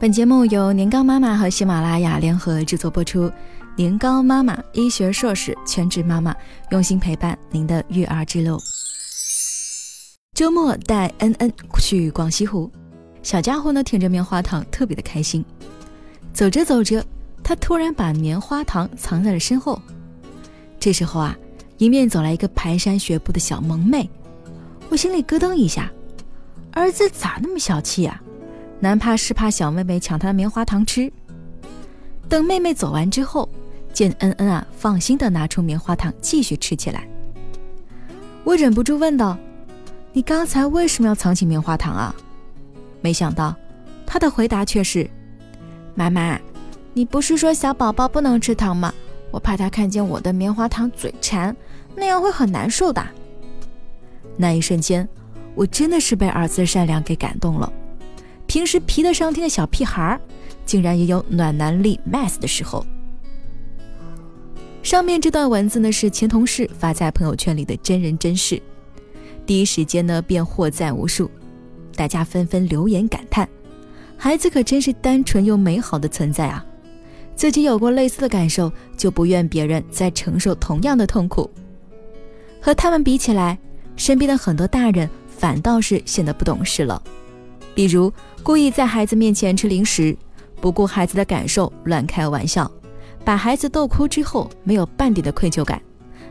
本节目由年糕妈妈和喜马拉雅联合制作播出。年糕妈妈，医学硕士，全职妈妈，用心陪伴您的育儿之路。周末带恩恩去广西湖，小家伙呢舔着棉花糖，特别的开心。走着走着，他突然把棉花糖藏在了身后。这时候啊，迎面走来一个蹒跚学步的小萌妹，我心里咯噔一下，儿子咋那么小气呀？男怕是怕小妹妹抢他的棉花糖吃。等妹妹走完之后。见恩恩啊，放心的拿出棉花糖继续吃起来。我忍不住问道：“你刚才为什么要藏起棉花糖啊？”没想到，他的回答却是：“妈妈，你不是说小宝宝不能吃糖吗？我怕他看见我的棉花糖嘴馋，那样会很难受的。”那一瞬间，我真的是被儿子的善良给感动了。平时皮得上天的小屁孩，竟然也有暖男力 max 的时候。上面这段文字呢是前同事发在朋友圈里的真人真事，第一时间呢便获赞无数，大家纷纷留言感叹：孩子可真是单纯又美好的存在啊！自己有过类似的感受，就不愿别人再承受同样的痛苦。和他们比起来，身边的很多大人反倒是显得不懂事了，比如故意在孩子面前吃零食，不顾孩子的感受乱开玩笑。把孩子逗哭之后，没有半点的愧疚感，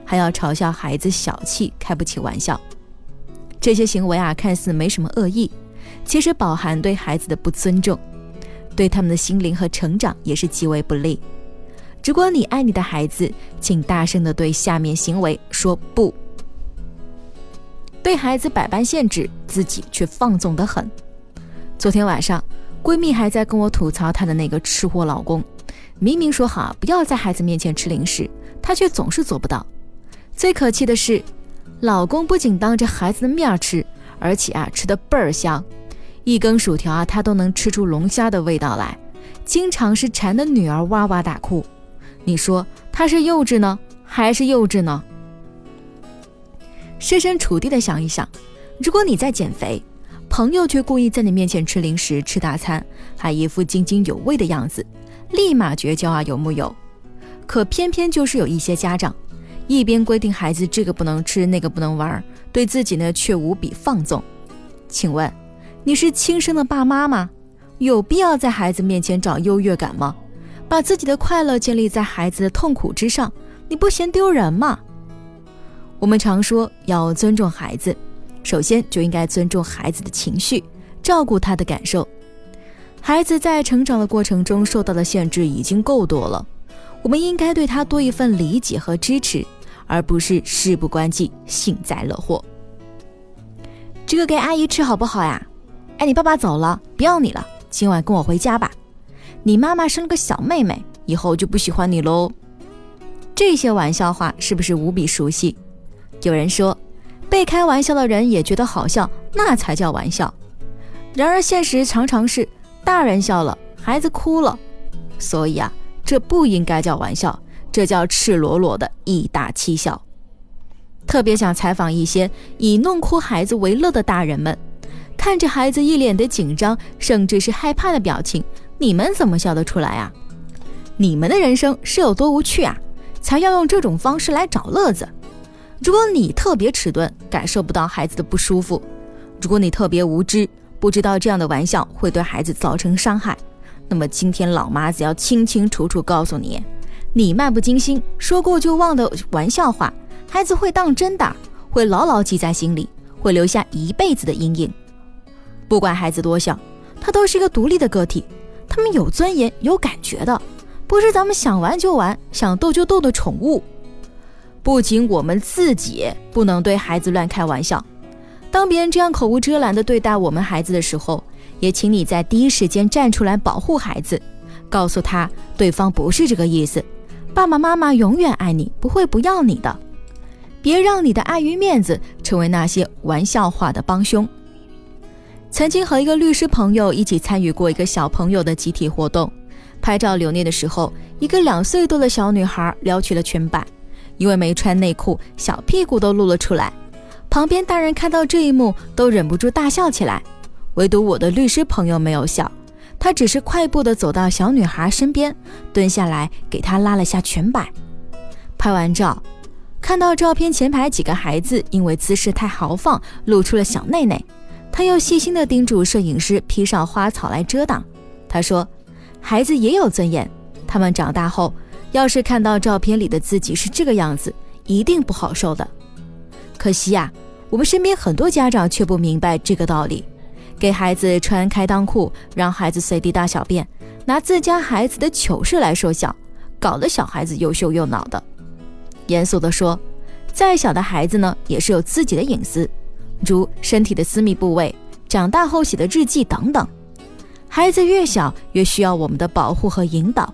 还要嘲笑孩子小气、开不起玩笑。这些行为啊，看似没什么恶意，其实饱含对孩子的不尊重，对他们的心灵和成长也是极为不利。如果你爱你的孩子，请大声的对下面行为说不。对孩子百般限制，自己却放纵得很。昨天晚上，闺蜜还在跟我吐槽她的那个吃货老公。明明说好不要在孩子面前吃零食，她却总是做不到。最可气的是，老公不仅当着孩子的面吃，而且啊吃的倍儿香，一根薯条啊他都能吃出龙虾的味道来，经常是馋的女儿哇哇大哭。你说他是幼稚呢，还是幼稚呢？设身处地的想一想，如果你在减肥，朋友却故意在你面前吃零食、吃大餐，还一副津津有味的样子。立马绝交啊，有木有？可偏偏就是有一些家长，一边规定孩子这个不能吃，那个不能玩，对自己呢却无比放纵。请问，你是亲生的爸妈吗？有必要在孩子面前找优越感吗？把自己的快乐建立在孩子的痛苦之上，你不嫌丢人吗？我们常说要尊重孩子，首先就应该尊重孩子的情绪，照顾他的感受。孩子在成长的过程中受到的限制已经够多了，我们应该对他多一份理解和支持，而不是事不关己幸灾乐祸。这个给阿姨吃好不好呀？哎，你爸爸走了，不要你了，今晚跟我回家吧。你妈妈生了个小妹妹，以后就不喜欢你喽。这些玩笑话是不是无比熟悉？有人说，被开玩笑的人也觉得好笑，那才叫玩笑。然而现实常常是。大人笑了，孩子哭了，所以啊，这不应该叫玩笑，这叫赤裸裸的以大欺小。特别想采访一些以弄哭孩子为乐的大人们，看着孩子一脸的紧张，甚至是害怕的表情，你们怎么笑得出来啊？你们的人生是有多无趣啊，才要用这种方式来找乐子？如果你特别迟钝，感受不到孩子的不舒服；如果你特别无知，不知道这样的玩笑会对孩子造成伤害，那么今天老妈子要清清楚楚告诉你：你漫不经心、说过就忘的玩笑话，孩子会当真的，会牢牢记在心里，会留下一辈子的阴影。不管孩子多小，他都是一个独立的个体，他们有尊严、有感觉的，不是咱们想玩就玩、想逗就逗的宠物。不仅我们自己不能对孩子乱开玩笑。当别人这样口无遮拦地对待我们孩子的时候，也请你在第一时间站出来保护孩子，告诉他对方不是这个意思，爸爸妈妈永远爱你，不会不要你的。别让你的碍于面子成为那些玩笑话的帮凶。曾经和一个律师朋友一起参与过一个小朋友的集体活动，拍照留念的时候，一个两岁多的小女孩撩起了裙摆，因为没穿内裤，小屁股都露了出来。旁边大人看到这一幕，都忍不住大笑起来，唯独我的律师朋友没有笑，他只是快步地走到小女孩身边，蹲下来给她拉了下裙摆。拍完照，看到照片前排几个孩子因为姿势太豪放，露出了小内内，他又细心地叮嘱摄影师披上花草来遮挡。他说：“孩子也有尊严，他们长大后要是看到照片里的自己是这个样子，一定不好受的。”可惜呀，我们身边很多家长却不明白这个道理。给孩子穿开裆裤，让孩子随地大小便，拿自家孩子的糗事来说笑，搞得小孩子又羞又恼的。严肃地说，再小的孩子呢，也是有自己的隐私，如身体的私密部位、长大后写的日记等等。孩子越小，越需要我们的保护和引导。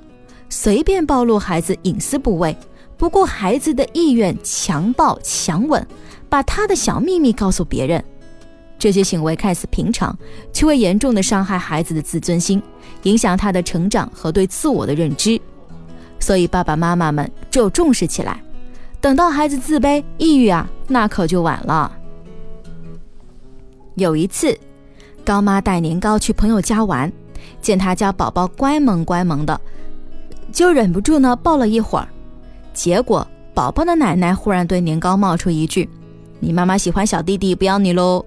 随便暴露孩子隐私部位，不顾孩子的意愿，强暴、强吻，把他的小秘密告诉别人。这些行为看似平常，却会严重的伤害孩子的自尊心，影响他的成长和对自我的认知。所以，爸爸妈妈们只有重视起来，等到孩子自卑、抑郁啊，那可就晚了。有一次，高妈带年糕去朋友家玩，见他家宝宝乖萌乖萌的，就忍不住呢抱了一会儿。结果，宝宝的奶奶忽然对年糕冒出一句：“你妈妈喜欢小弟弟，不要你喽。”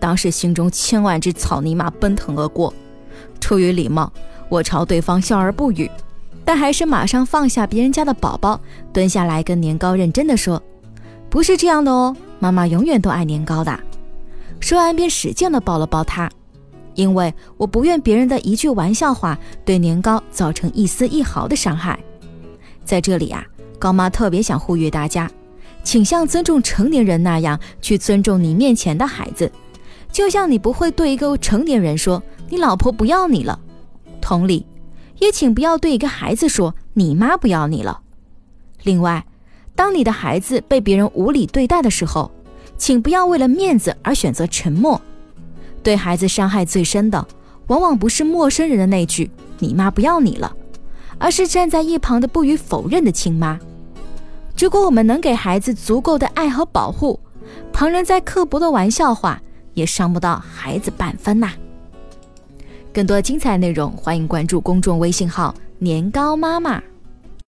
当时心中千万只草泥马奔腾而过，出于礼貌，我朝对方笑而不语，但还是马上放下别人家的宝宝，蹲下来跟年糕认真的说：“不是这样的哦，妈妈永远都爱年糕的。”说完便使劲的抱了抱他，因为我不愿别人的一句玩笑话对年糕造成一丝一毫的伤害。在这里啊，高妈特别想呼吁大家，请像尊重成年人那样去尊重你面前的孩子。就像你不会对一个成年人说“你老婆不要你了”，同理，也请不要对一个孩子说“你妈不要你了”。另外，当你的孩子被别人无理对待的时候，请不要为了面子而选择沉默。对孩子伤害最深的，往往不是陌生人的那句“你妈不要你了”，而是站在一旁的不予否认的亲妈。如果我们能给孩子足够的爱和保护，旁人在刻薄的玩笑话。也伤不到孩子半分呐！更多精彩内容，欢迎关注公众微信号“年糕妈妈”。